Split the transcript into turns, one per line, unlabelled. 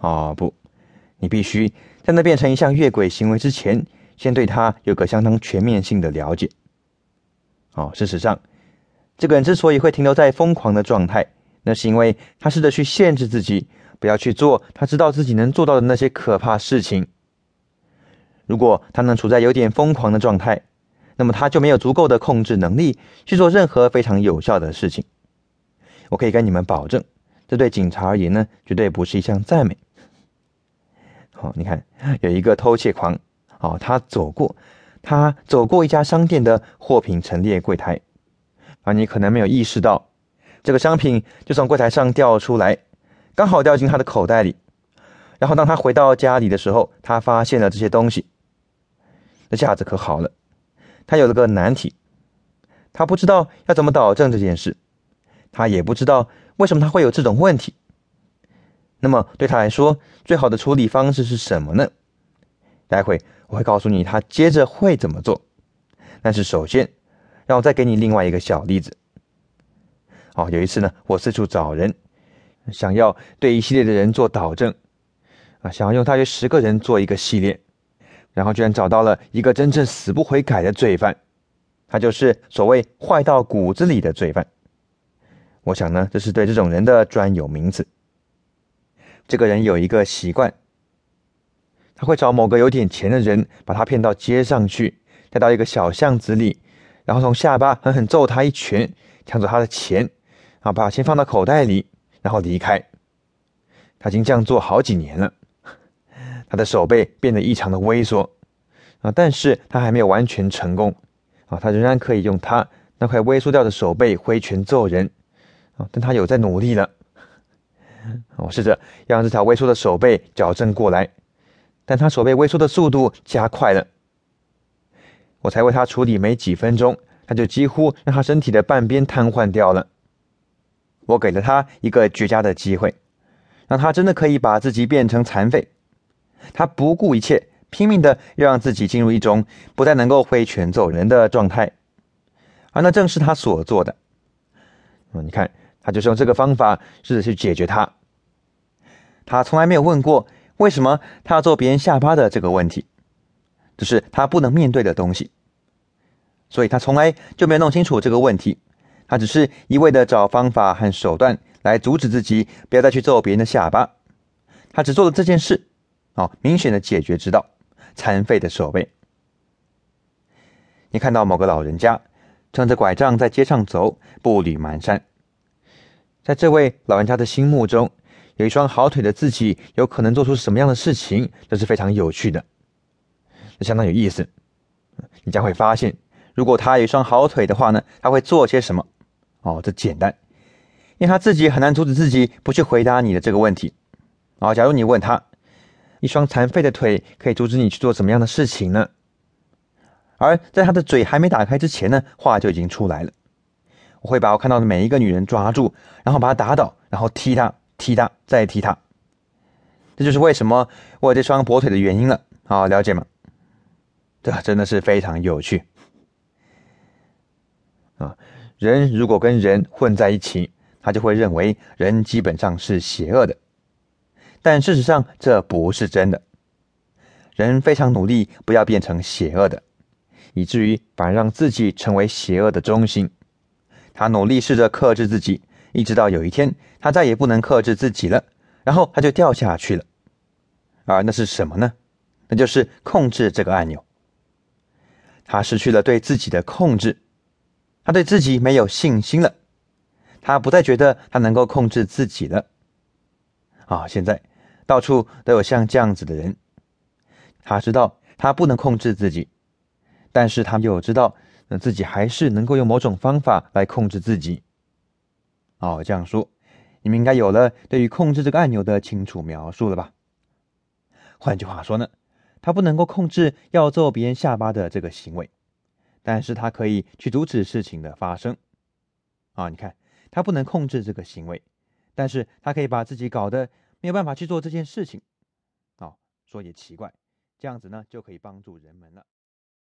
哦，不，你必须在那变成一项越轨行为之前，先对他有个相当全面性的了解。哦，事实上，这个人之所以会停留在疯狂的状态，那是因为他试着去限制自己，不要去做他知道自己能做到的那些可怕事情。如果他能处在有点疯狂的状态，那么他就没有足够的控制能力去做任何非常有效的事情。我可以跟你们保证，这对警察而言呢，绝对不是一项赞美。好，你看，有一个偷窃狂，哦，他走过，他走过一家商店的货品陈列柜台，而你可能没有意识到，这个商品就从柜台上掉出来，刚好掉进他的口袋里。然后当他回到家里的时候，他发现了这些东西。这下子可好了，他有了个难题，他不知道要怎么导正这件事，他也不知道为什么他会有这种问题。那么对他来说，最好的处理方式是什么呢？待会我会告诉你他接着会怎么做。但是首先，让我再给你另外一个小例子。哦，有一次呢，我四处找人，想要对一系列的人做导正，啊，想要用大约十个人做一个系列。然后居然找到了一个真正死不悔改的罪犯，他就是所谓坏到骨子里的罪犯。我想呢，这是对这种人的专有名词。这个人有一个习惯，他会找某个有点钱的人，把他骗到街上去，带到一个小巷子里，然后从下巴狠狠揍他一拳，抢走他的钱，啊，把钱放到口袋里，然后离开。他已经这样做好几年了。他的手背变得异常的微缩，啊，但是他还没有完全成功，啊，他仍然可以用他那块微缩掉的手背挥拳揍人，啊，但他有在努力了。我 试着让这条微缩的手背矫正过来，但他手背微缩的速度加快了。我才为他处理没几分钟，他就几乎让他身体的半边瘫痪掉了。我给了他一个绝佳的机会，让他真的可以把自己变成残废。他不顾一切，拼命的要让自己进入一种不再能够挥拳揍人的状态，而那正是他所做的。嗯，你看，他就是用这个方法试着去解决他。他从来没有问过为什么他要揍别人下巴的这个问题，这是他不能面对的东西，所以他从来就没有弄清楚这个问题。他只是一味的找方法和手段来阻止自己不要再去揍别人的下巴。他只做了这件事。哦，明显的解决之道，残废的手背。你看到某个老人家撑着拐杖在街上走，步履蹒跚。在这位老人家的心目中，有一双好腿的自己有可能做出什么样的事情？这是非常有趣的，这相当有意思。你将会发现，如果他有一双好腿的话呢，他会做些什么？哦，这简单，因为他自己很难阻止自己不去回答你的这个问题。哦，假如你问他。一双残废的腿可以阻止你去做什么样的事情呢？而在他的嘴还没打开之前呢，话就已经出来了。我会把我看到的每一个女人抓住，然后把她打倒，然后踢她，踢她，再踢她。这就是为什么我这双跛腿的原因了。好，了解吗？这真的是非常有趣啊！人如果跟人混在一起，他就会认为人基本上是邪恶的。但事实上，这不是真的。人非常努力，不要变成邪恶的，以至于反而让自己成为邪恶的中心。他努力试着克制自己，一直到有一天，他再也不能克制自己了，然后他就掉下去了。而那是什么呢？那就是控制这个按钮。他失去了对自己的控制，他对自己没有信心了，他不再觉得他能够控制自己了。啊，现在。到处都有像这样子的人，他知道他不能控制自己，但是他又知道，那自己还是能够用某种方法来控制自己。哦，这样说，你们应该有了对于控制这个按钮的清楚描述了吧？换句话说呢，他不能够控制要揍别人下巴的这个行为，但是他可以去阻止事情的发生。啊，你看，他不能控制这个行为，但是他可以把自己搞得。没有办法去做这件事情，哦，说也奇怪，这样子呢就可以帮助人们了。